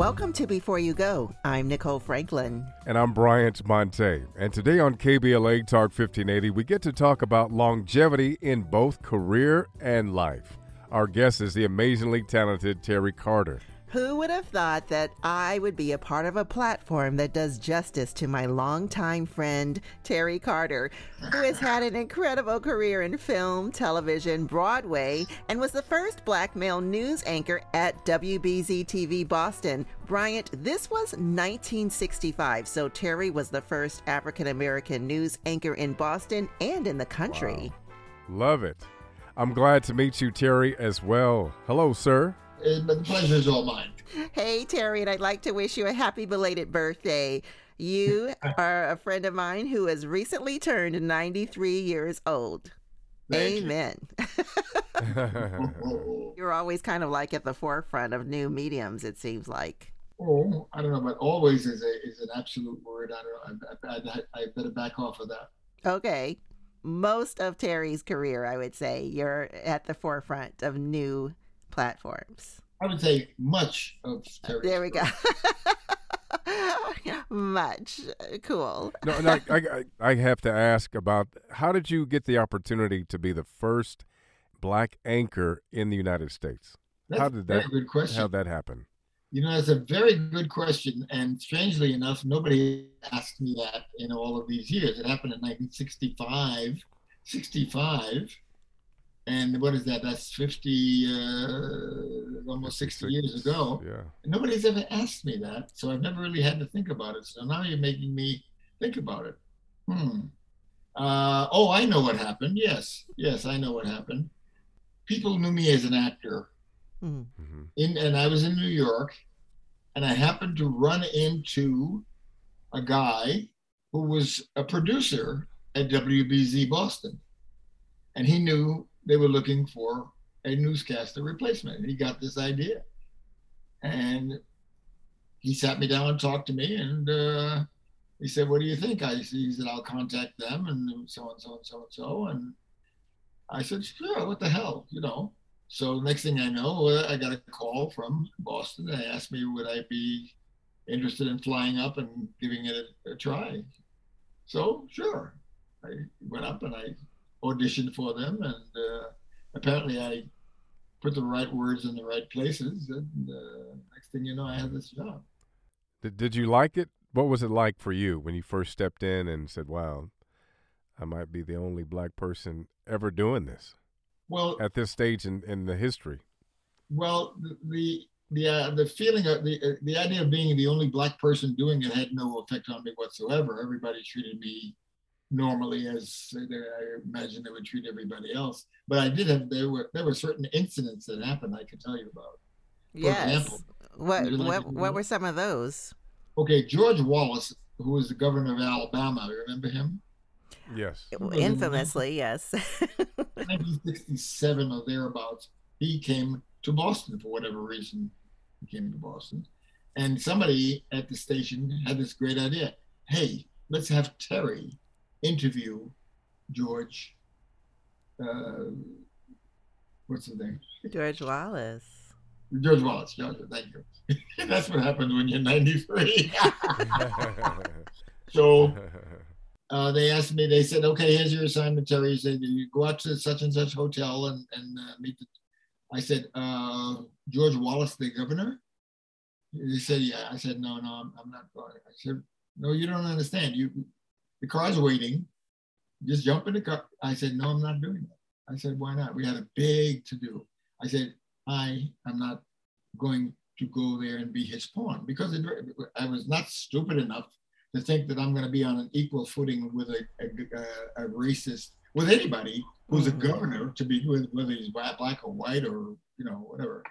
Welcome to Before You Go. I'm Nicole Franklin. And I'm Bryant Monte. And today on KBLA Talk 1580, we get to talk about longevity in both career and life. Our guest is the amazingly talented Terry Carter. Who would have thought that I would be a part of a platform that does justice to my longtime friend, Terry Carter, who has had an incredible career in film, television, Broadway, and was the first black male news anchor at WBZ TV Boston. Bryant, this was 1965, so Terry was the first African American news anchor in Boston and in the country. Wow. Love it. I'm glad to meet you, Terry, as well. Hello, sir but the pleasure is all mine. Hey, Terry, and I'd like to wish you a happy belated birthday. You are a friend of mine who has recently turned 93 years old. Thank Amen. You. You're always kind of like at the forefront of new mediums, it seems like. Oh, I don't know, but always is a is an absolute word. I don't know. I, I, I, I better back off of that. Okay. Most of Terry's career, I would say, you're at the forefront of new platforms. I would say much of Terry's There we go. much cool. no, no I, I, I have to ask about how did you get the opportunity to be the first black anchor in the United States? That's how did that? good question. How did that happen? You know, it's a very good question, and strangely enough, nobody asked me that in all of these years. It happened in 1965, 65 and what is that? That's 50, uh, almost 60 years ago. Yeah. Nobody's ever asked me that, so I've never really had to think about it. So now you're making me think about it. Hmm. Uh, oh, I know what happened. Yes, yes, I know what happened. People knew me as an actor, mm-hmm. in, and I was in New York, and I happened to run into a guy who was a producer at WBZ Boston, and he knew they were looking for a newscaster replacement. He got this idea. And he sat me down and talked to me and uh, he said, What do you think? I he said, I'll contact them and so and so and so and so. And I said, Sure, what the hell, you know. So next thing I know, uh, I got a call from Boston. They asked me would I be interested in flying up and giving it a, a try. So sure, I went up and I auditioned for them, and uh, apparently I put the right words in the right places. And uh, next thing you know, I had this job. Did Did you like it? What was it like for you when you first stepped in and said, "Wow, I might be the only black person ever doing this"? Well, at this stage in, in the history. Well, the the the, uh, the feeling of the uh, the idea of being the only black person doing it had no effect on me whatsoever. Everybody treated me normally as I imagine they would treat everybody else. But I did have there were there were certain incidents that happened I could tell you about. For yes. Example, what like what, what were some of those? Okay, George Wallace, who was the governor of Alabama, remember him? Yes. Infamously, yes. 1967 or thereabouts, he came to Boston for whatever reason. He came to Boston. And somebody at the station had this great idea. Hey, let's have Terry interview George. Uh, what's his name? George Wallace. George Wallace. George, thank you. That's what happens when you're 93. so uh, they asked me. They said, "Okay, here's your assignment, Terry." He said, "You go out to such and such hotel and and uh, meet." The... I said, uh, "George Wallace, the governor." He said, "Yeah." I said, "No, no, I'm, I'm not going." I said, "No, you don't understand. You the car's waiting. Just jump in the car. I said, no, I'm not doing that. I said, why not? We had a big to do. I said, I am not going to go there and be his pawn because it, I was not stupid enough to think that I'm going to be on an equal footing with a, a, a racist, with anybody who's a mm-hmm. governor to be with, whether he's black, black or white or, you know, whatever.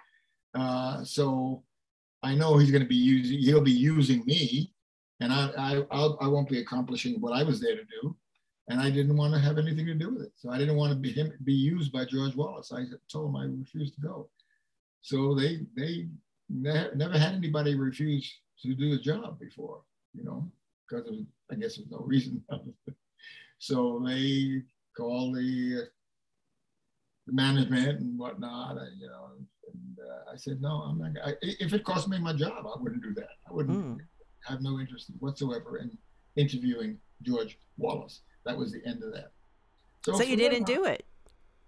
Uh, so I know he's going to be using, he'll be using me and I, I, I'll, I won't be accomplishing what I was there to do. And I didn't want to have anything to do with it. So I didn't want to be him be used by George Wallace. I told him I refused to go. So they they ne- never had anybody refuse to do the job before, you know, because I guess there's no reason. so they called the, the management and whatnot, and you know, And uh, I said, no, I'm not. I, if it cost me my job, I wouldn't do that. I wouldn't Mm. Have no interest whatsoever in interviewing George Wallace. That was the end of that. So you didn't do it.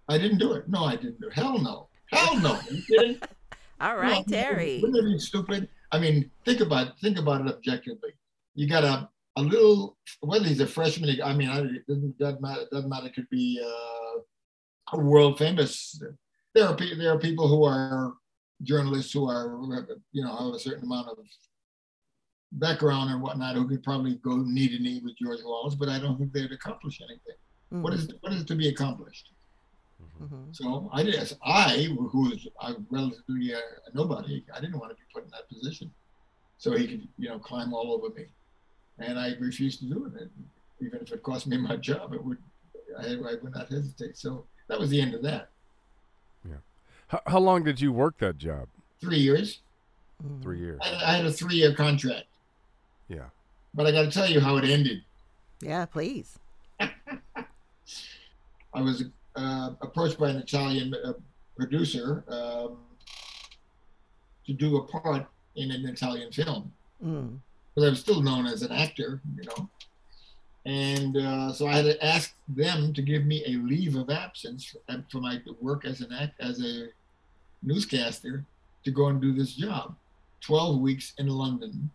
I didn't do it. No, I didn't do it. Hell no. Hell no. Are you kidding? All right, No, Terry. Wouldn't it be stupid? I mean, think about think about it objectively. You got a a little whether he's a freshman. I mean, I, it doesn't, doesn't matter. It doesn't matter. It could be uh, a world famous. There are there are people who are journalists who are you know have a certain amount of background and whatnot who could probably go knee to knee with George Wallace, but I don't think they'd accomplish anything. What is what is to be accomplished? Mhm. So I did. I, who was I relatively uh, a nobody, I didn't want to be put in that position. So he could, you know, climb all over me, and I refused to do it. And even if it cost me my job, it would. I, I would not hesitate. So that was the end of that. How, how long did you work that job? Three years. Mhm. Three years. I, I had a three-year contract, Yeah. but I got to tell you how it ended. Yeah, please. I was uh, approached by an Italian uh, producer um, to do a part in an Italian film. Mm. but I was still known as an actor, you know. And uh, so I had to ask them to give me a leave of absence for my work as an act as a newscaster to go and do this job. Twelve weeks in London, of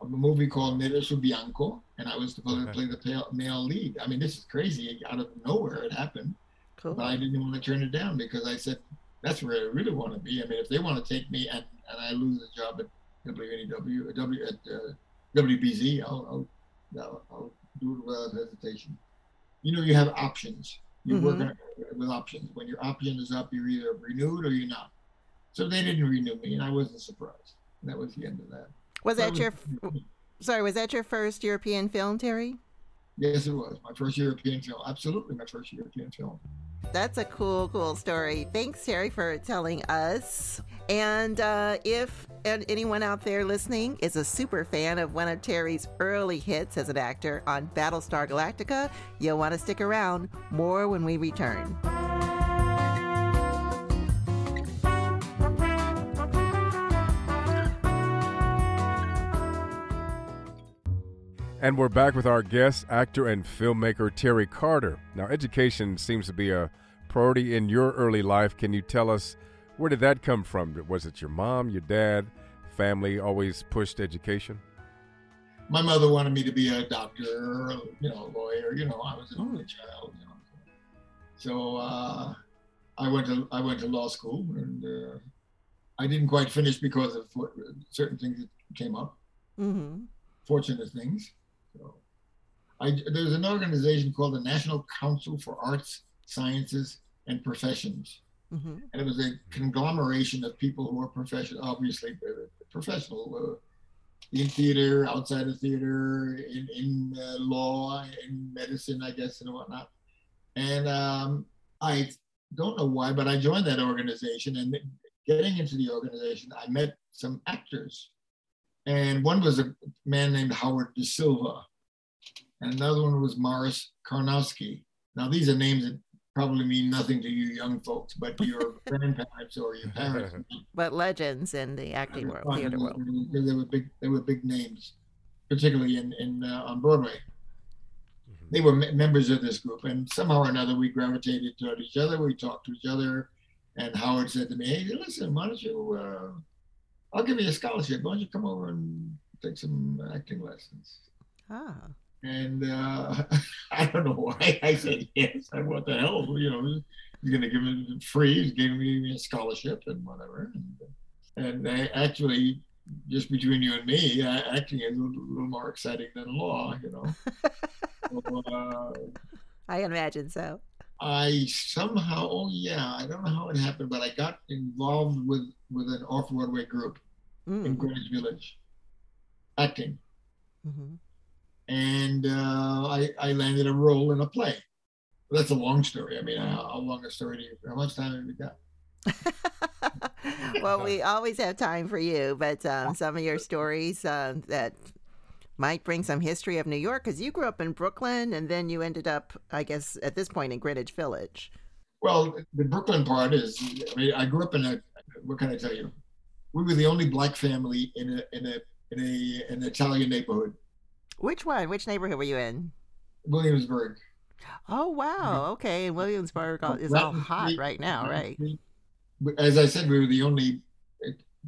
a movie called Nero su Bianco, and I was supposed to play the pale, male lead. I mean, this is crazy. Out of nowhere, it happened, Cool. but I didn't want to turn it down because I said that's where I really want to be. I mean, if they want to take me and, and I lose the job at WNEW, W at uh, WBZ, I'll, I'll, I'll, I'll do it without hesitation. You know, you have options. You work on, with options. When your option is up, you're either renewed or you're not. So they didn't renew me, and I wasn't surprised. And that was the end of that. Was that your sorry? Was that your first European film, Terry? Yes, it was my first European film. Absolutely, my first European film. That's a cool, cool story. Thanks, Terry, for telling us. And uh, if and anyone out there listening is a super fan of one of Terry's early hits as an actor on Battlestar Galactica, you'll want to stick around. More when we return. And we're back with our guest, actor and filmmaker Terry Carter. Now, education seems to be a priority in your early life. Can you tell us where did that come from? Was it your mom, your dad, family always pushed education? My mother wanted me to be a doctor, you know, a lawyer. You know, I was an only child. You know, so uh, I went to I went to law school, and uh, I didn't quite finish because of certain things that came up. Mm-hmm. fortunate things. So I, there's an organization called the National Council for Arts, Sciences, and Professions. Mm-hmm. And it was a conglomeration of people who are professional, obviously uh, professional uh, in theater, outside of theater, in, in uh, law, in medicine, I guess, and whatnot. And um, I don't know why, but I joined that organization. And getting into the organization, I met some actors and one was a man named Howard Da Silva, and another one was Morris Carnovsky. Now these are names that probably mean nothing to you young folks, but your grandparents or your parents. But legends in the acting world, theater world. They were big, they were big names, particularly in in uh, on Broadway. They were me- members of this group, and somehow or another we gravitated toward each other. We talked to each other, and Howard said to me, "Hey, listen, why don't you?" Uh, I'll give you a scholarship. Why don't you come over and take some acting lessons? Ah. And uh, I don't know why I said yes. I what the hell, you know? He's going to give me free. He's giving me a scholarship and whatever. And, and I actually, just between you and me, uh, acting is a little, more exciting than law, you know. so, uh, I imagine so. I somehow, oh yeah, I don't know how it happened, but I got involved with with an off Broadway group in Mm. Greenwich Village, acting, hmm and uh, I I landed a role in a play. That's a long story. I mean, how, how long a story do you? How much time have you got? well, we always have time for you, but um, some of your stories um, that might bring some history of New York, because you grew up in Brooklyn and then you ended up, I guess, at this point in Greenwich Village. Well, the Brooklyn part is. I mean, I grew up in a what can I tell you? We were the only black family in a in a in a an Italian neighborhood. Which one? Which neighborhood were you in? Williamsburg. Oh wow. Okay, and Williamsburg is all hot right now, right? As I said, we were the only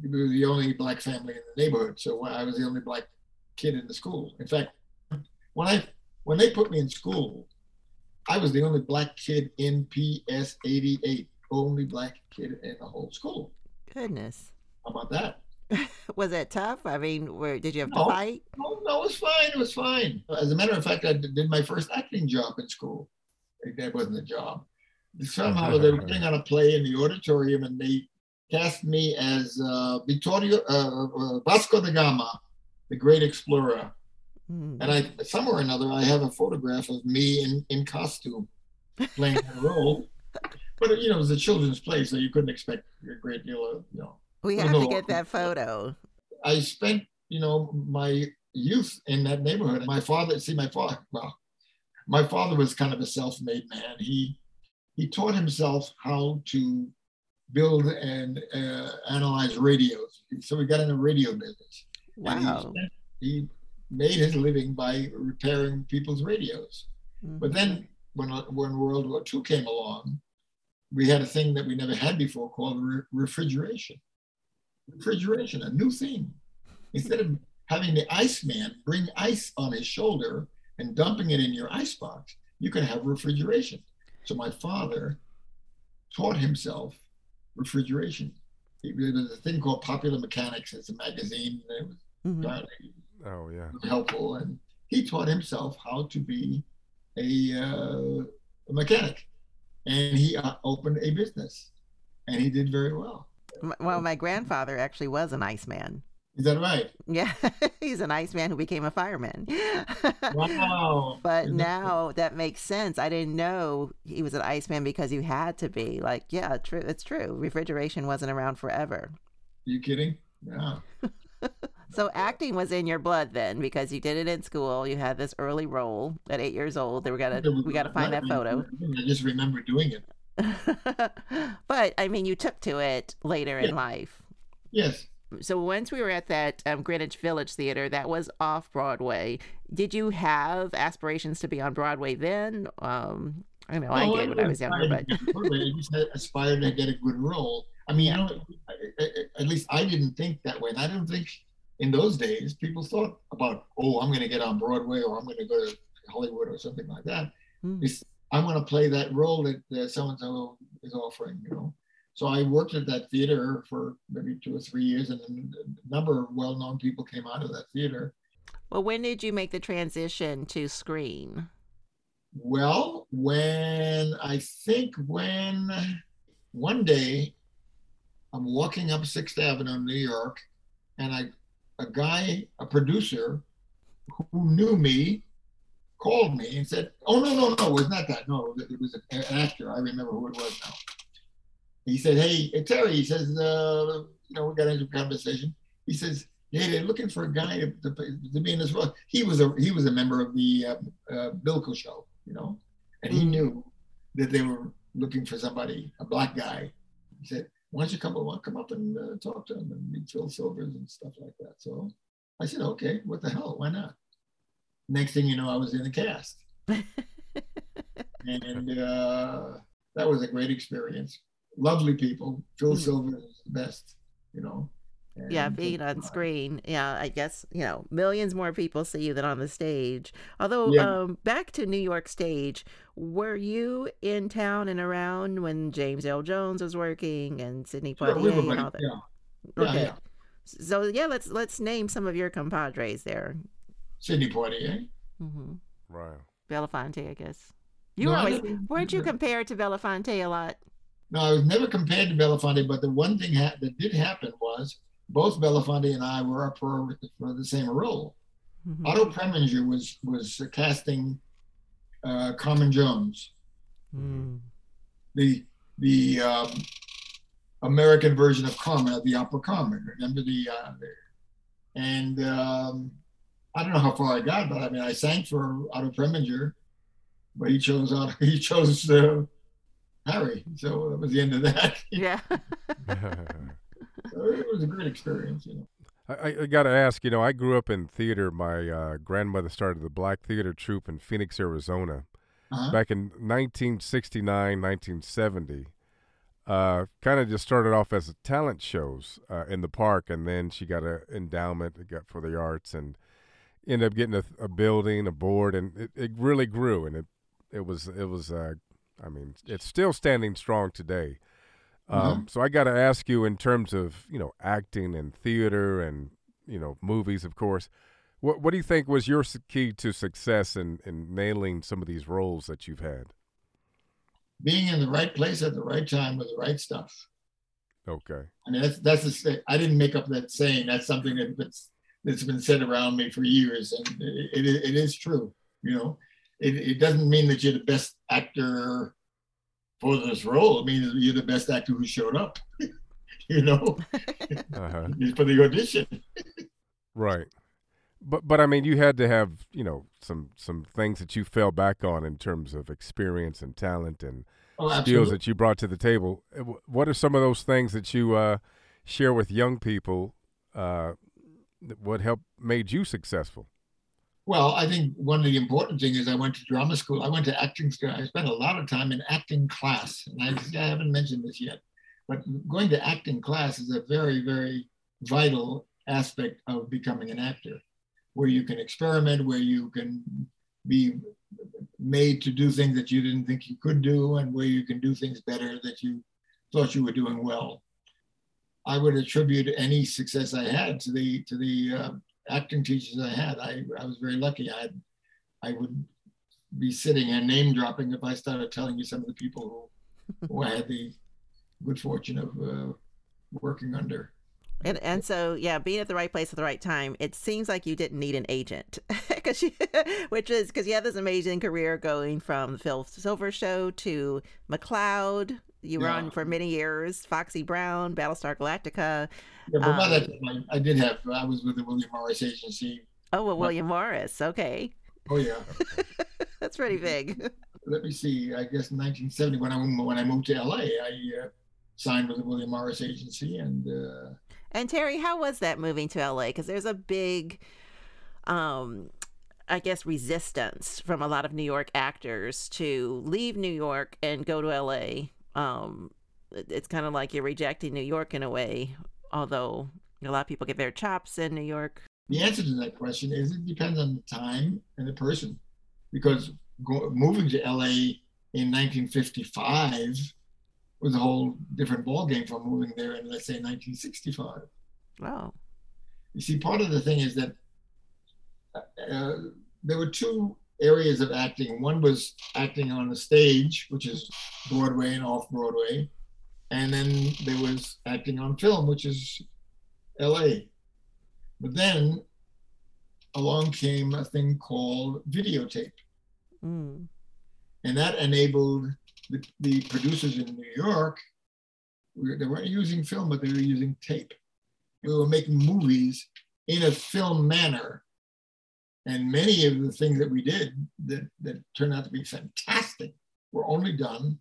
we were the only black family in the neighborhood, so I was the only black kid in the school. In fact, when I when they put me in school, I was the only black kid in PS 88, only black kid in the whole school. Goodness. How about that? was it tough? I mean, where did you have no, to fight? No, no, it was fine. It was fine. As a matter of fact, I did my first acting job in school. That wasn't a job. Somehow they were putting on a play in the auditorium, and they cast me as uh, Vittorio uh, uh, Vasco da Gama, the great explorer. Mm. And I, somewhere or another, I have a photograph of me in, in costume playing that role. But you know, it was a children's play, so you couldn't expect a great deal of you know. We have to get that photo. I spent you know my youth in that neighborhood. My father, see, my father, well, my father was kind of a self-made man. He he taught himself how to build and uh, analyze radios. So we got in the radio business. Wow. He, he, made his living by repairing people's radios. Mm-hmm. But then when, when World War II came along, we had a thing that we never had before called re- refrigeration. Refrigeration, a new thing. Instead of having the iceman bring ice on his shoulder and dumping it in your ice box, you can have refrigeration. So my father taught himself refrigeration. There's a thing called Popular Mechanics. It's a magazine. It was mm-hmm. oh yeah, helpful. And he taught himself how to be a, uh, a mechanic, and he uh, opened a business, and he did very well. Well, my grandfather actually was an iceman. Is that right? Yeah, he's an Iceman who became a fireman. Wow. but now that makes sense. I didn't know he was an Iceman because you had to be. Like, yeah, true. It's true. Refrigeration wasn't around forever. Are You kidding? Yeah. so acting was in your blood then because you did it in school. You had this early role at eight years old. We gotta we gotta find that photo. I just remember doing it. but I mean, you took to it later yeah. in life. Yes so once we were at that um, Greenwich Village Theater, that was off Broadway. Did you have aspirations to be on Broadway then? Um, I know no, I did when I was younger, but I just aspired to get a good role. I mean, yeah. you know, at least I didn't think that way, and I don't think in those days people thought about, oh, I'm going to get on Broadway or I'm going to go to Hollywood or something like that. Mm. I want to play that role that so and so is offering, you know. So I worked at that theater for maybe two or three years, and a number of well-known people came out of that theater. Well, when did you make the transition to screen? Well, when I think when one day I'm walking up Sixth Avenue in New York, and I a guy, a producer who knew me, called me and said, "Oh no, no, no, it was not that. No, it was an actor. I remember who it was now." he said, "Hey, Terry," he says, uh, "You know, we got into a conversation." He says, "Yeah, they're looking for a guy to, to, to be in this role." He was a he was a member of the uh, uh, Bilko show, you know, and he mm-hmm. knew that they were looking for somebody, a black guy. He said, "Why don't you come, why come up and uh, talk to him and meet Phil Silvers and stuff like that?" So I said, "Okay, what the hell? Why not?" Next thing you know, I was in the cast, and uh, that was a great experience lovely people. Phil mm. Silver is the best, you know. And, yeah, being on screen. Yeah, I guess, you know, millions more people see you than on the stage. Although, yeah. um, back to New York stage, were you in town and around when James Earl Jones was working and Sidney Poitier yeah, and all that? Yeah. Okay. So yeah, let's let's name some of your compadres there. Sidney Poitier. Mm-hmm. Right. Belafonte, I guess. You no, were always weren't you compared to Belafonte a lot? No, I was never compared to Belafonte, but the one thing ha- that did happen was both Belafonte and I were up for, for the same role. Mm-hmm. Otto Preminger was was casting uh, Carmen Jones, mm. the the um, American version of Carmen, the opera Carmen. Remember the, uh, and um, I don't know how far I got, but I mean I sang for Otto Preminger, but he chose Otto, he chose uh, Harry. So that was the end of that. Yeah. So it was a great experience, you know. I, I got to ask, you know, I grew up in theater. My uh, grandmother started the Black Theater Troupe in Phoenix, Arizona, Uh-huh. back in 1969, 1970. Uh, kind of just started off as talent shows uh, in the park, and then she got an endowment got for the arts, and ended up getting a, a building, a board, and it, it really grew. And it it was it was uh, I mean, it's still standing strong today. Um, So I got to ask you, in terms of you know acting and theater and you know movies, of course, what what do you think was your key to success in, in nailing some of these roles that you've had? Being in the right place at the right time with the right stuff. Okay, I mean, that's that's a, I didn't make up that saying. That's something that, that's that's been said around me for years, and it, it, it is true. You know, it, it doesn't mean that you're the best actor for this role. It means you're the best actor who showed up. you know, uh-huh. for the audition. right. But but I mean, you had to have you know some some things that you fell back on in terms of experience and talent and Oh, skills that you brought to the table. What are some of those things that you uh, share with young people? Uh, what helped made you successful? Well, I think one of the important things is I went to drama school. I went to acting school. I spent a lot of time in acting class, and I, I haven't mentioned this yet, but going to acting class is a very, very vital aspect of becoming an actor, where you can experiment, where you can be made to do things that you didn't think you could do, and where you can do things better that you thought you were doing well. I would attribute any success I had to the to the uh, acting teachers I had. I, I was very lucky. I had, I would be sitting and name dropping if I started telling you some of the people who, who I had the good fortune of uh, working under. And and so yeah, being at the right place at the right time. It seems like you didn't need an agent, because which is because you have this amazing career going from the Phil Silver Show to McCloud. You were Yeah. on for many years, Foxy Brown, Battlestar Galactica. Yeah, but by Um, that time, I, I did have, I was with the William Morris Agency. Oh well, William Morris. Okay, Oh, yeah. that's pretty big. Let me see. I guess in 1970, when I, when I moved to LA, I uh, signed with the William Morris Agency. And uh, And Terry, how was that moving to LA? Because there's a big, um, I guess, resistance from a lot of New York actors to leave New York and go to LA. Um, it's kind of like you're rejecting New York in a way, although a lot of people get their chops in New York. the answer to that question is it depends on the time and the person. Because go, moving to LA in 1955 was a whole different ballgame from moving there in, let's say, 1965. Wow. You see, part of the thing is that uh, there were two areas of acting. One was acting on the stage, which is Broadway and off Broadway, and then there was acting on film, which is LA. But then along came a thing called videotape, mm. and that enabled the, the producers in New York. They weren't using film, but they were using tape. We were making movies in a film manner. And many of the things that we did that, that turned out to be fantastic were only done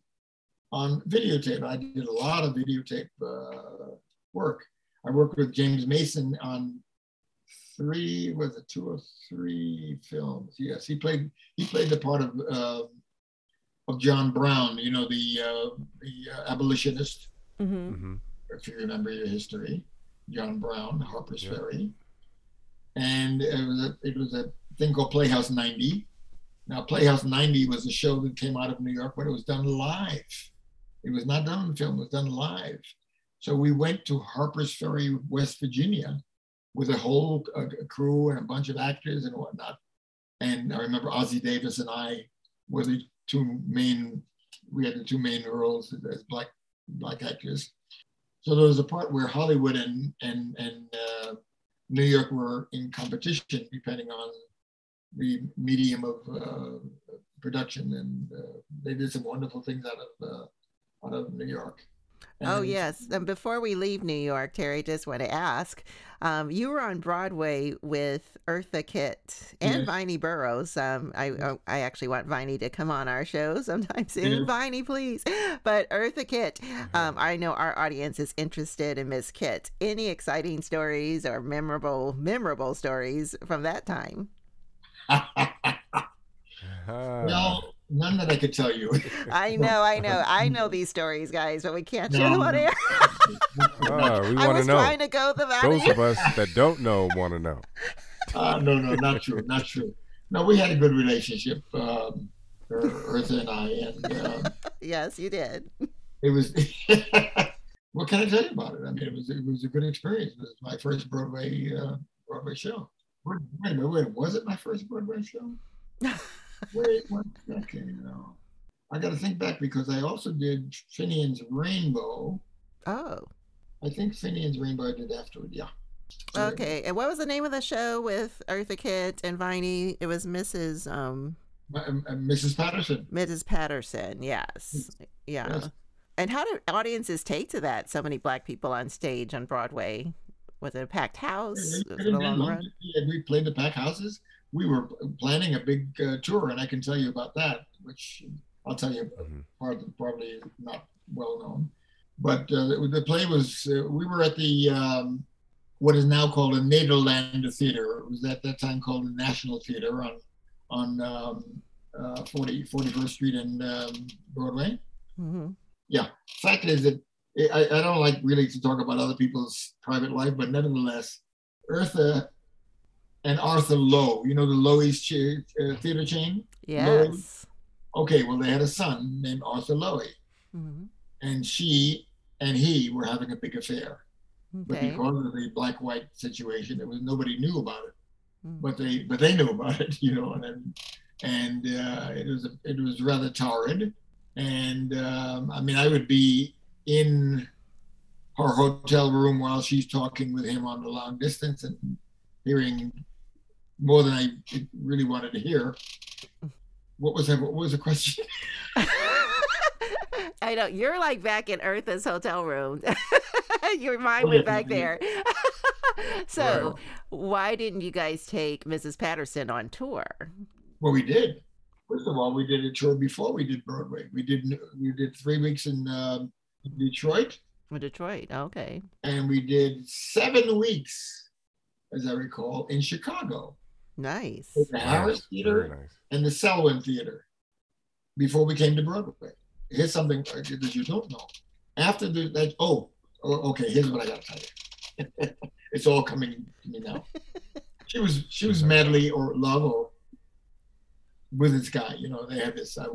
on videotape. I did a lot of videotape uh, work. I worked with James Mason on three, was it two or three films? Yes, he played he played the part of uh, of John Brown, you know, the uh, the uh, abolitionist hmm hmm if you remember your history, John Brown, Harper's Yeah. Ferry. And it was a it was a thing called Playhouse 90. Now Playhouse 90 was a show that came out of New York, but it was done live. It was not done in film, it was done live. So we went to Harper's Ferry, West Virginia, with a whole crew and a bunch of actors and whatnot. And I remember Ozzie Davis and I were the two main, we had the two main roles as black black actors. So there was a part where Hollywood and and and uh, New York were in competition, depending on the medium of uh, production, and uh, they did some wonderful things out of uh, out of New York. Oh, yes. And before we leave New York, Terry, just want to ask um, you were on Broadway with Eartha Kitt and yes. Vinie Burrows. Um, I oh, I actually want Vinie to come on our show sometime soon. Vinie, please. But Eartha Kitt, um, I know our audience is interested in Miss Kitt. Any exciting stories or memorable memorable stories from that time? no, none that I could tell you. I know, I know, I know these stories, guys, but we can't share them on air. uh, we want to know. Trying to go the Those of us that don't know want to know. Uh, no, no, not true, not true. No, we had a good relationship, um, Eartha and I, and uh, yes, you did. It was. what can I tell you about it? I mean, it was it was a good experience. It was my first Broadway uh, Broadway show. Wait, wait, wait, was it my first Broadway show? Wait one second, know. I got to think back because I also did Finian's Rainbow. Oh. I think Finian's Rainbow I did afterward, yeah. So okay, and what was the name of the show with Eartha Kitt and Vinie? It was Mrs. Um, Mrs. Patterson. Mrs. Patterson, yes, yeah. Yes. And how did audiences take to that? So many black people on stage on Broadway. Was it a packed house? Yeah, we, yeah, we played the packed houses we were planning a big uh, tour, and I can tell you about that, which I'll tell you mm-hmm. part, probably not well known. But uh, the, the, play was uh, we were at the um, what is now called a Nederlander Theater. It was at that time called the National Theater on on um, uh, 40, 41st Street and um, Broadway. Mm-hmm. Yeah. Fact is that I, I don't like really to talk about other people's private life, but nevertheless, Eartha and Arthur Loew. You know the Loewy's ch- uh, theater chain? Yes. Loew? Okay, well, they had a son named Arthur Loew. Mm-hmm. And she and he were having a big affair. Okay. But because of the black white situation, there was nobody knew about it. Mm-hmm. But they but they knew about it, you know, and and uh, it was it was rather torrid. And um, I mean, I would be in her hotel room while she's talking with him on the long distance and hearing more than I really wanted to hear. What was that? What was the question? I know you're like back in Eartha's hotel room. Your mind went back there. so, why didn't you guys take Mrs. Patterson on tour? Well, we did. First of all, we did a tour before we did Broadway. We did we did three weeks in um, Detroit. Detroit, okay. And we did seven weeks, as I recall, in Chicago. Nice. The Harris Theater nice. and the Selwyn Theater before we came to Broadway. Here's something that you don't know. After the that oh, oh okay, here's what I gotta tell you. it's all coming to me now. she was she was madly or love or with this guy. You know, they had this. I,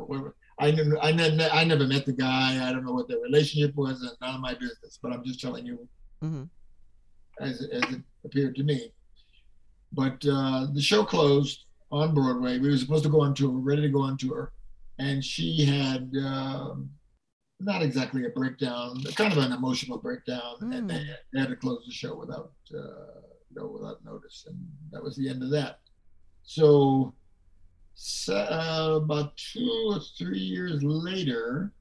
I, never, I, never, I never met the guy. I don't know what their relationship was, and none of my business. But I'm just telling you, mm-hmm. as as it appeared to me. But uh, the show closed on Broadway. We were supposed to go on tour, ready to go on tour, and she had um, not exactly a breakdown, kind of an emotional breakdown, mm. and they, they, had to close the show without uh, no without notice, and that was the end of that. So, uh, about two or three years later,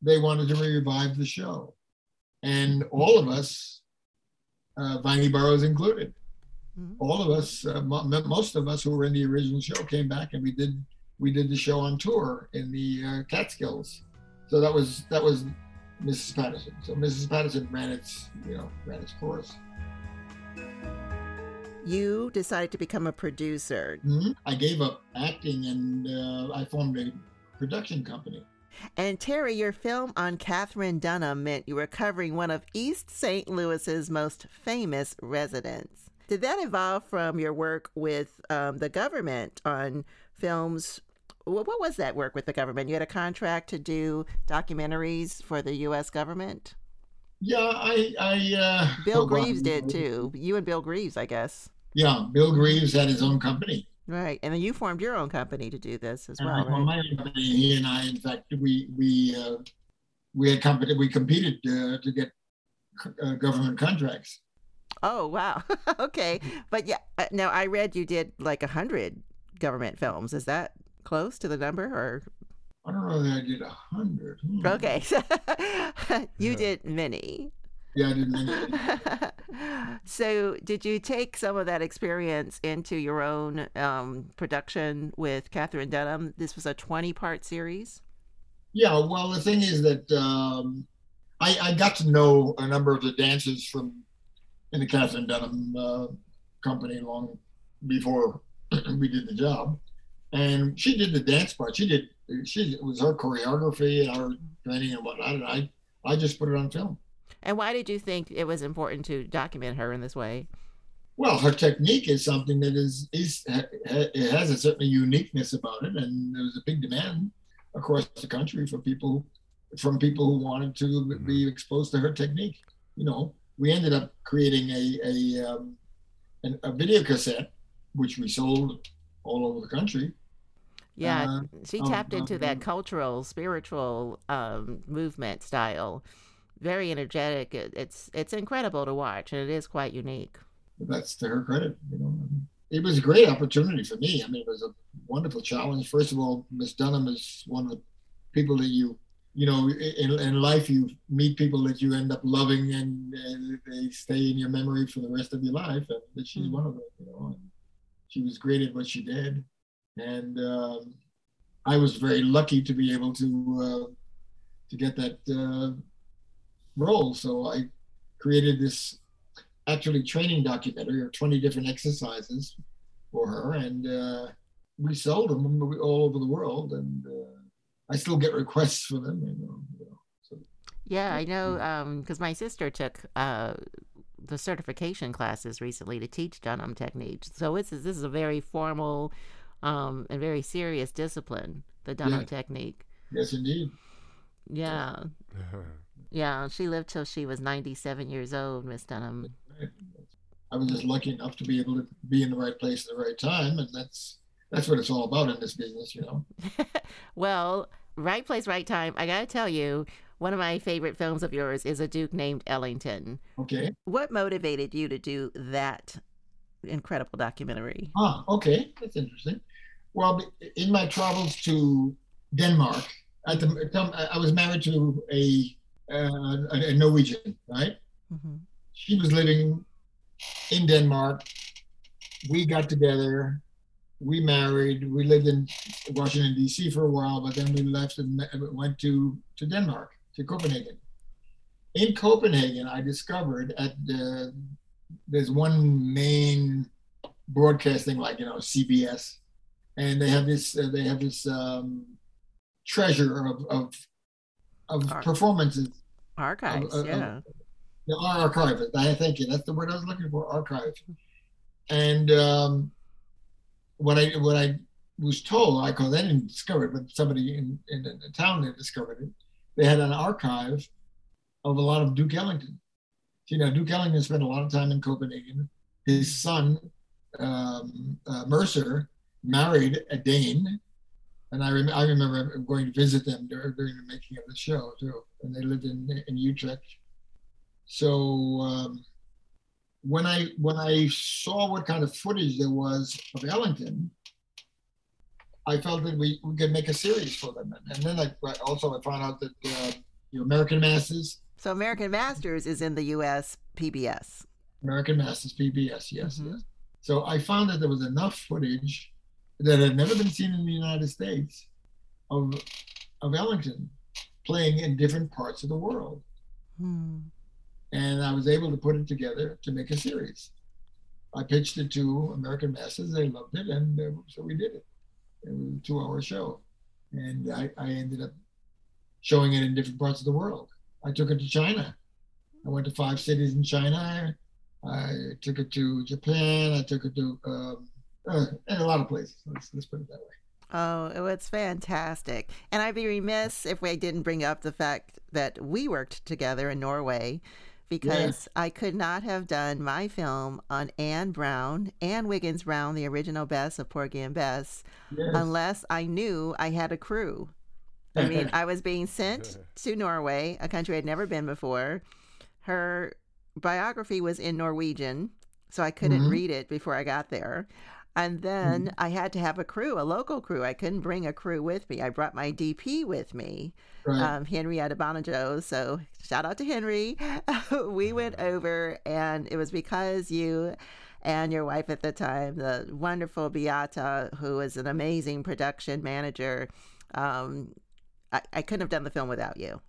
they wanted to revive the show, and all of us, uh, Vinie Burrows included. All of us, uh, most of us who were in the original show, came back and we did we did the show on tour in the uh, Catskills. So that was that was Mrs. Patterson. So Mrs. Patterson ran its you know ran its course. You decided to become a producer. Mm-hmm. I gave up acting and uh, I formed a production company. And Terry, your film on Katherine Dunham meant you were covering one of East St. Louis's most famous residents. Did that evolve from your work with um, the government on films? What was that work with the government? You had a contract to do documentaries for the U.S. government. Yeah, I, I uh, Bill Greaves did too. You and Bill Greaves, I guess. Yeah, Bill Greaves had his own company. Right, and then you formed your own company to do this as and well. right? my company. He and I, in fact, we we uh, we had company. We competed uh, to get uh, government contracts. Oh wow. okay, but yeah. Uh, now I read you did like a hundred government films. Is that close to the number or? I don't know that I did a hundred. Hmm. Okay, you did many. Yeah, I did many. so, did you take some of that experience into your own um, production with Katherine Dunham? This was a 20 part series. Yeah, well, the thing is that um, I, I, got to know a number of the dancers from in the Katherine Dunham uh, company long before we did the job, and she did the dance part. She did she it was her choreography and her training and whatnot, and I I just put it on film. And why did you think it was important to document her in this way? Well, her technique is something that is is it has a certain uniqueness about it, and there was a big demand across the country for people from people who wanted to mm-hmm. be exposed to her technique. You know, we ended up creating a a, um, an, a video cassette, which we sold all over the country. Yeah, uh, she tapped um, into that cultural, spiritual um, movement style very energetic. It's it's incredible to watch, and it is quite unique. That's to her credit. You know, it was a great opportunity for me. I mean, it was a wonderful challenge. First of all, Miss Dunham is one of the people that you you know in, in life you meet people that you end up loving and, and they stay in your memory for the rest of your life and she's mm. one of them you know and she was great at what she did and um, i was very lucky to be able to uh, to get that uh, role. So I created this actually training documentary of 20 different exercises for her, and uh, we sold them all over the world, and uh, I still get requests for them. You know, you know, so. Yeah, I know because um, my sister took uh, the certification classes recently to teach Dunham techniques. So it's this is a very formal um, and very serious discipline, the Dunham yeah. technique. Yes, indeed. Yeah. Yeah, she lived till she was 97 years old, Miss Dunham. I was just lucky enough to be able to be in the right place at the right time, and that's that's what it's all about in this business, you know. well, right place, right time. I got to tell you, one of my favorite films of yours is A Duke Named Ellington. Okay. What motivated you to do that incredible documentary? Ah, okay, that's interesting. Well, in my travels to Denmark, at the I was married to a uh, a, Norwegian, right? Mm-hmm. She was living in Denmark. We got together. We married. We lived in Washington D.C. for a while, but then we left and went to to Denmark, to Copenhagen. In Copenhagen, I discovered at the there's one main broadcasting like you know CBS, and they have this uh, they have this um, treasure of of of Ar- performances. Archives, uh, uh, yeah. The archive. I you. that's the word I was looking for. Archive. And um, what I what I was told, I call that didn't discover it, but somebody in, in the town that discovered it. They had an archive of a lot of Duke Ellington. You know, Duke Ellington spent a lot of time in Copenhagen. His son, um, uh, Mercer, married a Dane and I, rem- I remember going to visit them during, during, the making of the show too, and they lived in in Utrecht. So um, when I when I saw what kind of footage there was of Ellington, I felt that we, we could make a series for them, and, then I also I found out that uh, you know, American Masters. So American Masters is in the U.S. PBS. American Masters PBS, yes, mm-hmm. yes. So I found that there was enough footage that had never been seen in the United States of of Ellington playing in different parts of the world. Hmm. And I was able to put it together to make a series. I pitched it to American Masters. they loved it, and uh, so we did it. It was a two hour show. And I, I ended up showing it in different parts of the world. I took it to China. I went to five cities in China. I took it to Japan. I took it to um, uh, a lot of places. Let's, let's put it that way. Oh, it's fantastic. And I'd be remiss if we didn't bring up the fact that we worked together in Norway because yeah. I could not have done my film on Anne Brown, Anne Wiggins Brown, the original Bess of Porgy and Bess, yes. unless I knew I had a crew. I mean, I was being sent to Norway, a country I'd never been before. Her biography was in Norwegian, so I couldn't mm-hmm. read it before I got there. And then mm-hmm. I had to have a crew, a local crew. I couldn't bring a crew with me. I brought my DP with me, right. um, Henry Adebonojo. So shout out to Henry. we went over, and it was because you and your wife at the time, the wonderful Beata, who is an amazing production manager. Um, I, I couldn't have done the film without you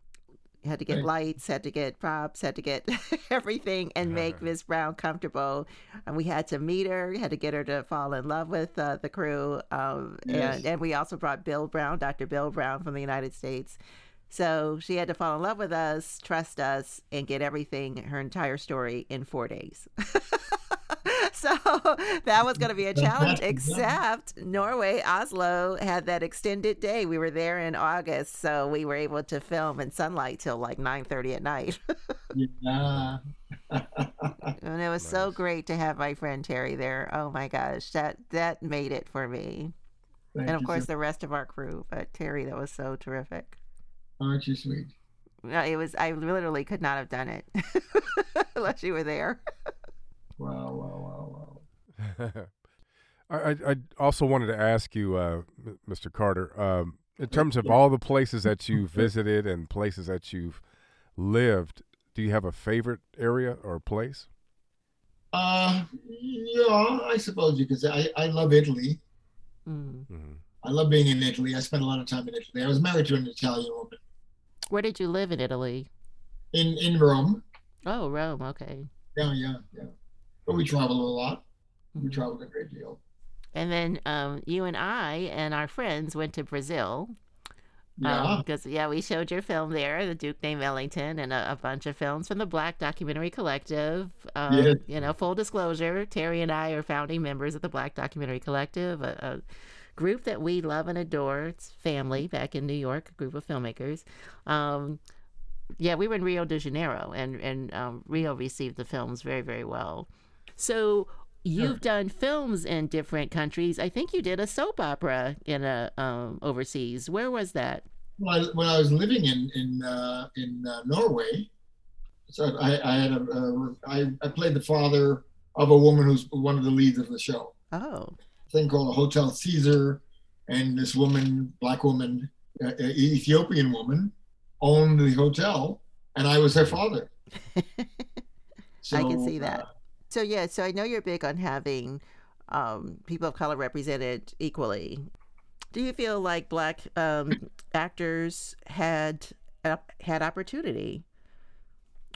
had to get right. lights, had to get props, had to get everything and make Miss Brown comfortable. And we had to meet her, had to get her to fall in love with uh, the crew. Um, yes. and, and we also brought Bill Brown, Dr. Bill Brown from the United States. So she had to fall in love with us, trust us, and get everything, her entire story in four days. so that was going to be a challenge, except Norway, Oslo had that extended day. We were there in August, so we were able to film in sunlight till like 9.30 at night. yeah. and it was nice. so great to have my friend Terry there. Oh my gosh, that that made it for me. Thank and of course, so. the rest of our crew. But Terry, that was so terrific. Aren't you sweet? No, it was. I literally could not have done it unless you were there. Wow, wow, wow, wow. I, I also wanted to ask you, uh, Mr. Carter, um, in terms of all the places that you visited and places that you've lived, do you have a favorite area or place? Uh, yeah, I suppose you could say. I, I love Italy. Mm-hmm. I love being in Italy. I spent a lot of time in Italy. I was married to an Italian woman. Where did you live in Italy? In in Rome. Oh, Rome. Okay. Yeah, yeah, yeah but we travel a lot. We mm-hmm. travel a great deal. And then um, you and I and our friends went to Brazil. Yeah. Because, um, yeah, we showed your film there, The Duke Named Ellington, and a, a bunch of films from the Black Documentary Collective. Um, yes. You know, full disclosure, Terry and I are founding members of the Black Documentary Collective, a, a group that we love and adore. It's family back in New York, a group of filmmakers. Um, yeah, we were in Rio de Janeiro, and, and um, Rio received the films very, very well. So you've sure. done films in different countries. I think you did a soap opera in a um, overseas. Where was that? Well, when I was living in in uh, in uh, Norway, so I, I had a, a I, I played the father of a woman who's one of the leads of the show. Oh, a thing called a Hotel Caesar, and this woman, black woman, uh, Ethiopian woman, owned the hotel, and I was her father. so, I can see that. So yeah, so I know you're big on having um, people of color represented equally. Do you feel like black um, actors had had opportunity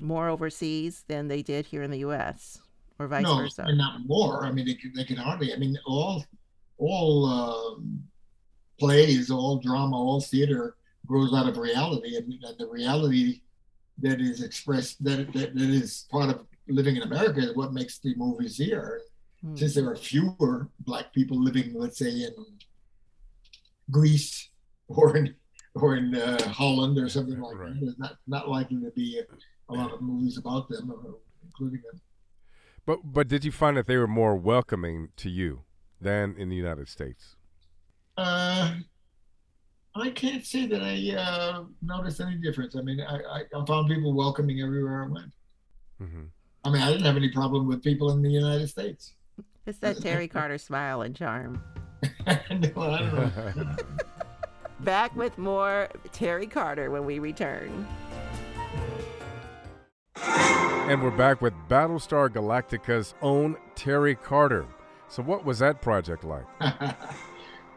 more overseas than they did here in the U.S. or vice no, versa? No, not more. I mean, they, they can hardly. I mean, all all um, plays, all drama, all theater grows out of reality, and, and the reality that is expressed that, that that is part of living in America is what makes the movies here. Mm. Since there are fewer black people living, let's say, in Greece or in or in uh, Holland or something like right. that, there's not not likely to be a, a lot of movies about them, uh, including them. But but did you find that they were more welcoming to you than in the United States? Uh, I can't say that I uh, noticed any difference. I mean, I, I, I found people welcoming everywhere I went. Mm-hmm. I mean, I didn't have any problem with people in the United States. It's that Terry Carter smile and charm. no, Back with more Terry Carter when we return. And we're back with Battlestar Galactica's own Terry Carter. So, what was that project like?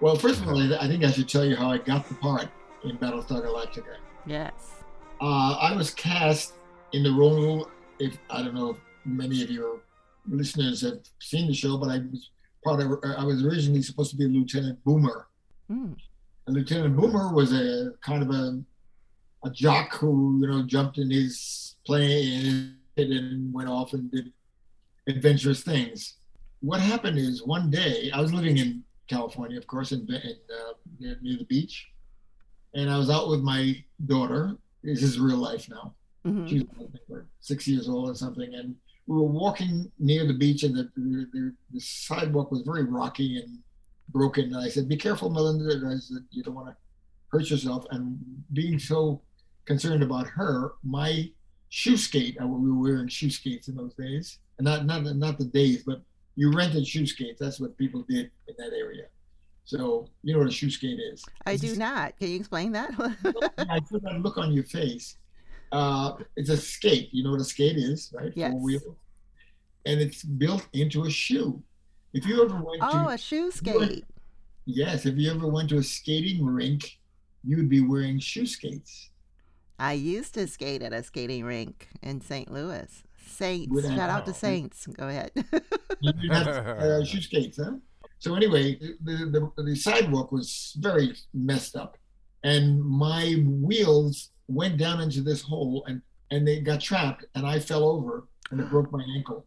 well, first of all, I think I should tell you how I got the part in Battlestar Galactica. Yes. Uh, I was cast in the role if I don't know if many of your listeners have seen the show, but I was part of. I was originally supposed to be Lieutenant Boomer. Mm. And Lieutenant Boomer was a kind of a a jock who you know jumped in his plane and went off and did adventurous things. What happened is one day I was living in California, of course, in, in uh, near, near the beach, and I was out with my daughter. This is real life now Mm-hmm. She was six years old or something, and we were walking near the beach, and the, the, the sidewalk was very rocky and broken. And I said, "Be careful, Melinda." I said, "You don't want to hurt yourself." And being so concerned about her, my shoe skate. Uh, we were wearing shoe skates in those days, and not not not the days, but you rented shoe skates. That's what people did in that area. So you know what a shoe skate is. I do not. Can you explain that? I put that look on your face. Uh, it's a skate. You know what a skate is, right? Yes. Four wheel. And it's built into a shoe. If you ever went oh, to a shoe went- skate. yes, if you ever went to a skating rink, you would be wearing shoe skates. I used to skate at a skating rink in St. Louis. Saints. I Shout out to? Saints. Go ahead. You have uh, shoe skates, huh? So anyway, the, the the sidewalk was very messed up, and my wheels went down into this hole, and and they got trapped, and I fell over, and it broke my ankle.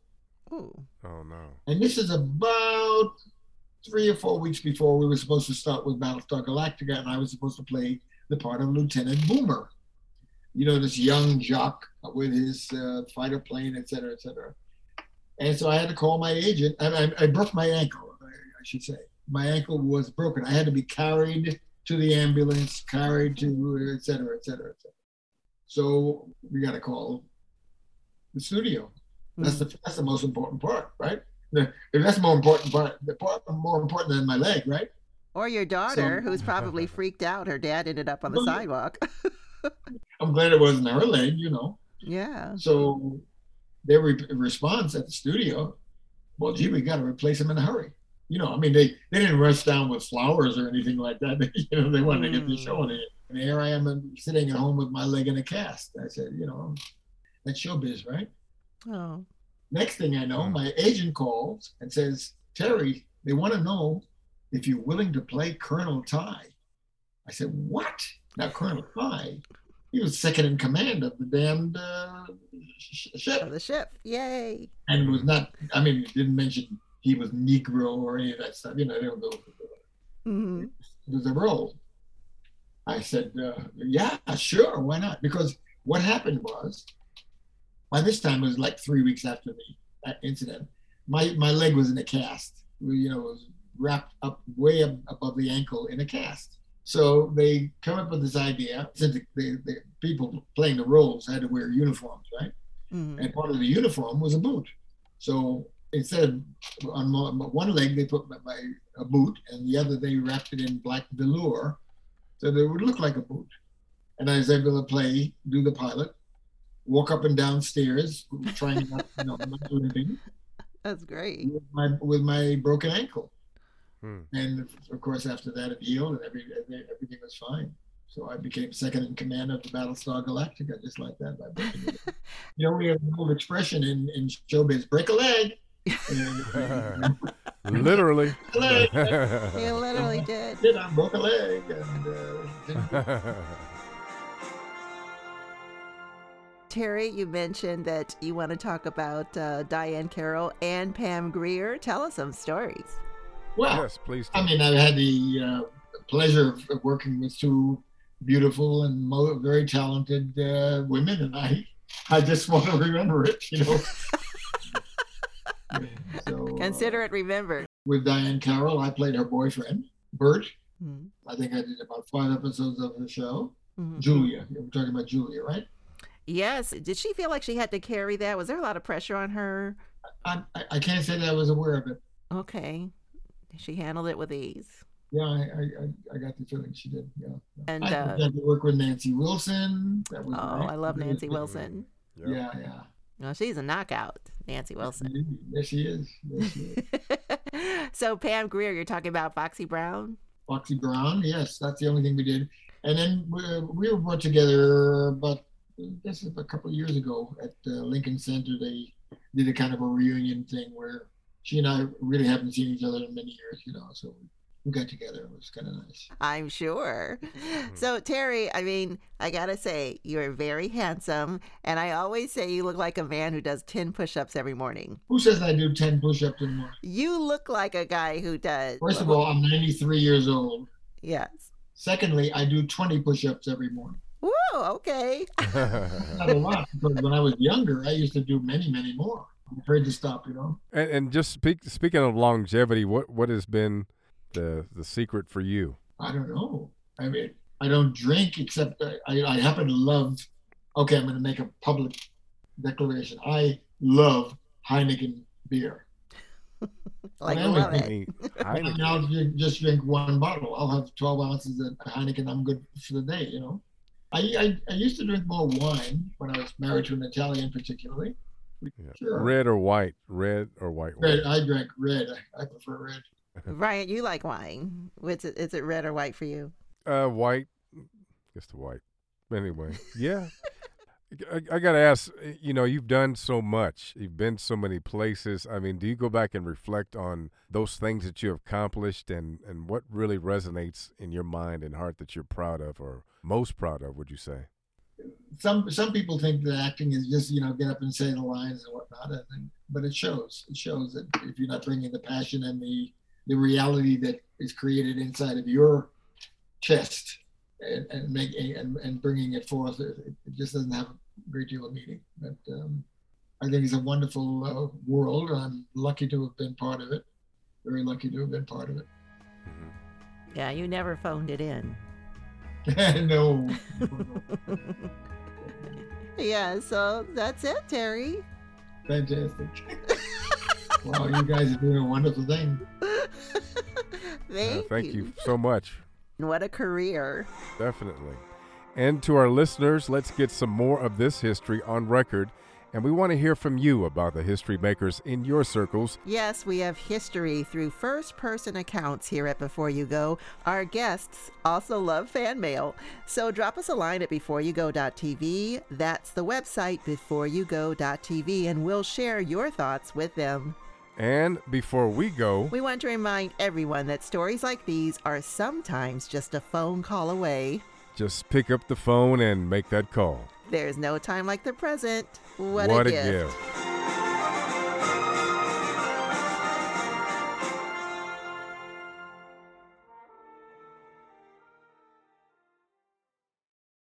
Ooh. oh no. And this is about three or four weeks before we were supposed to start with Battlestar Galactica, and I was supposed to play the part of Lieutenant Boomer. You know, this young jock with his uh, fighter plane, et cetera, et cetera. And so I had to call my agent, and I, I broke my ankle, I, I should say. My ankle was broken. I had to be carried to the ambulance, carried to, et cetera, et cetera, et cetera. So we got to call the studio. That's the that's the most important part, right? If that's more important part, the part more important than my leg, right? Or your daughter, who's probably freaked out. Her dad ended up on the oh, sidewalk. I'm glad it wasn't her leg, you know. yeah. So their re- response at the studio, well, gee, we got to replace him in a hurry. You know, I mean, they, they didn't rush down with flowers or anything like that. you know, they wanted to get the Mm. show on it. And here I am uh, sitting at home with my leg in a cast. I said, you know, that's showbiz, right? Oh. Next thing I know, Hmm. my agent calls and says, Terry, they want to know if you're willing to play Colonel Tigh. I said, What? Now, Colonel Tigh, he was second in command of the damned uh, sh- Of ship the ship. Yay. and it was not, I mean, it didn't mention he was Negro or any of that stuff. You know, they don't go, hmm it was a role. I said, uh, yeah, sure, why not? Because what happened was, by this time it was like three weeks after the that incident. My my leg was in a cast. You know, it was wrapped up way up above the ankle in a cast. So they come up with this idea. Since the, the, people playing the roles had to wear uniforms, right? hmm and part of the uniform was a boot. So instead of on one leg they put my, my a boot, and the other they wrapped it in black velour, so that it would look like a boot. And I was able to play, do the pilot, walk up and down stairs, trying not, you know, not do anything That's great. with my with my broken ankle. Hmm. And of course, after that, it healed, and every, every- everything was fine. So I became second in command of the Battlestar Galactica, just like that. By breaking it. you know, we have an old expression in, in showbiz: "break a leg." And, Literally. a leg. You literally did. Did I broke a leg? And, uh, Terry, you mentioned that you want to talk about uh, Diahann Carroll and Pam Grier. Tell us some stories. well, yes, please. I mean, I've had the uh, pleasure of of working with two beautiful and mo- very talented uh, women, and I, I just want to remember it, you know. so, uh, Consider it remembered. with Diahann Carroll, I played her boyfriend, Bert. Mhm. I think I did about five episodes of the show. Mhm. Julia, we're talking about Julia, right? Yes. Did she feel like she had to carry that? Was there a lot of pressure on her? I, I, I can't say that I was aware of it. Okay. She handled it with ease. Yeah, I, I, I- I got the feeling she did. Yeah. yeah. And, I uh, got to work with Nancy Wilson. That was Oh, nice. I love Nancy. Wilson. Yep. Yeah, yeah. No, she's a knockout, Nancy Wilson. Yes, she is. Yes, she is. so Pam Grier, you're talking about Foxy Brown? Foxy Brown. Yes, that's the only thing we did. And then we, we were brought together about this is a couple of years ago at uh, Lincoln Center. They did a kind of a reunion thing where she and I really haven't seen each other in many years, you know. So we got together. It was kind of nice. I'm sure. Mm-hmm. So Terry, I mean, I gotta say, you're very handsome, and I always say you look like a man who does ten push-ups every morning. Who says I do 10 push-ups in the morning? You look like a guy who does. First of all, I'm 93 years old. yes. Secondly, I do 20 push-ups every morning. Whoa. Okay. Not a lot because when I was younger, I used to do many, many more. I'm afraid to stop, you know. and, and just speak, speaking of longevity, what what has been the the secret for you? I don't know. I mean, I don't drink except I, I, I happen to love. Okay, I'm going to make a public declaration. I love Heineken beer. like, Well, love I it. mean, I mean, Heineken. I'll just drink one bottle. I'll have 12 ounces of Heineken. I'm good for the day, you know. I, I, I used to drink more wine when I was married to an Italian, particularly. Yeah. Sure. Red or white? Red or white Red, wine? I drank red. I, I prefer red. Ryan, you like wine. Is it, is it red or white for you? Uh, white. Guess the white. Anyway, yeah. I, I got to ask, you know, you've done so much. You've been so many places. I mean, do you go back and reflect on those things that you have accomplished and, and what really resonates in your mind and heart that you're proud of or most proud of, would you say? Some some people think that acting is just you know get up and say the lines and whatnot, and, and, but it shows. It shows that if you're not bringing the passion and the the reality that is created inside of your chest and, and making and, and bringing it forth, it, it just doesn't have a great deal of meaning. But um, I think it's a wonderful uh, world. I'm lucky to have been part of it. Very lucky to have been part of it. Yeah, you never phoned it in. no. yeah, so that's it, Terry. Fantastic. wow, you guys are doing a wonderful thing. Thank, Uh, thank you so much. What a career. Definitely. And to our listeners, let's get some more of this history on record. And we want to hear from you about the history makers in your circles. Yes, we have history through first person accounts here at Before You Go. Our guests also love fan mail. So drop us a line at beforeyougo.tv. That's the website, beforeyougo.tv, and we'll share your thoughts with them. And before we go, We want to remind everyone that stories like these are sometimes just a phone call away. just pick up the phone and make that call. There's no time like the present. What, what a a gift. gift.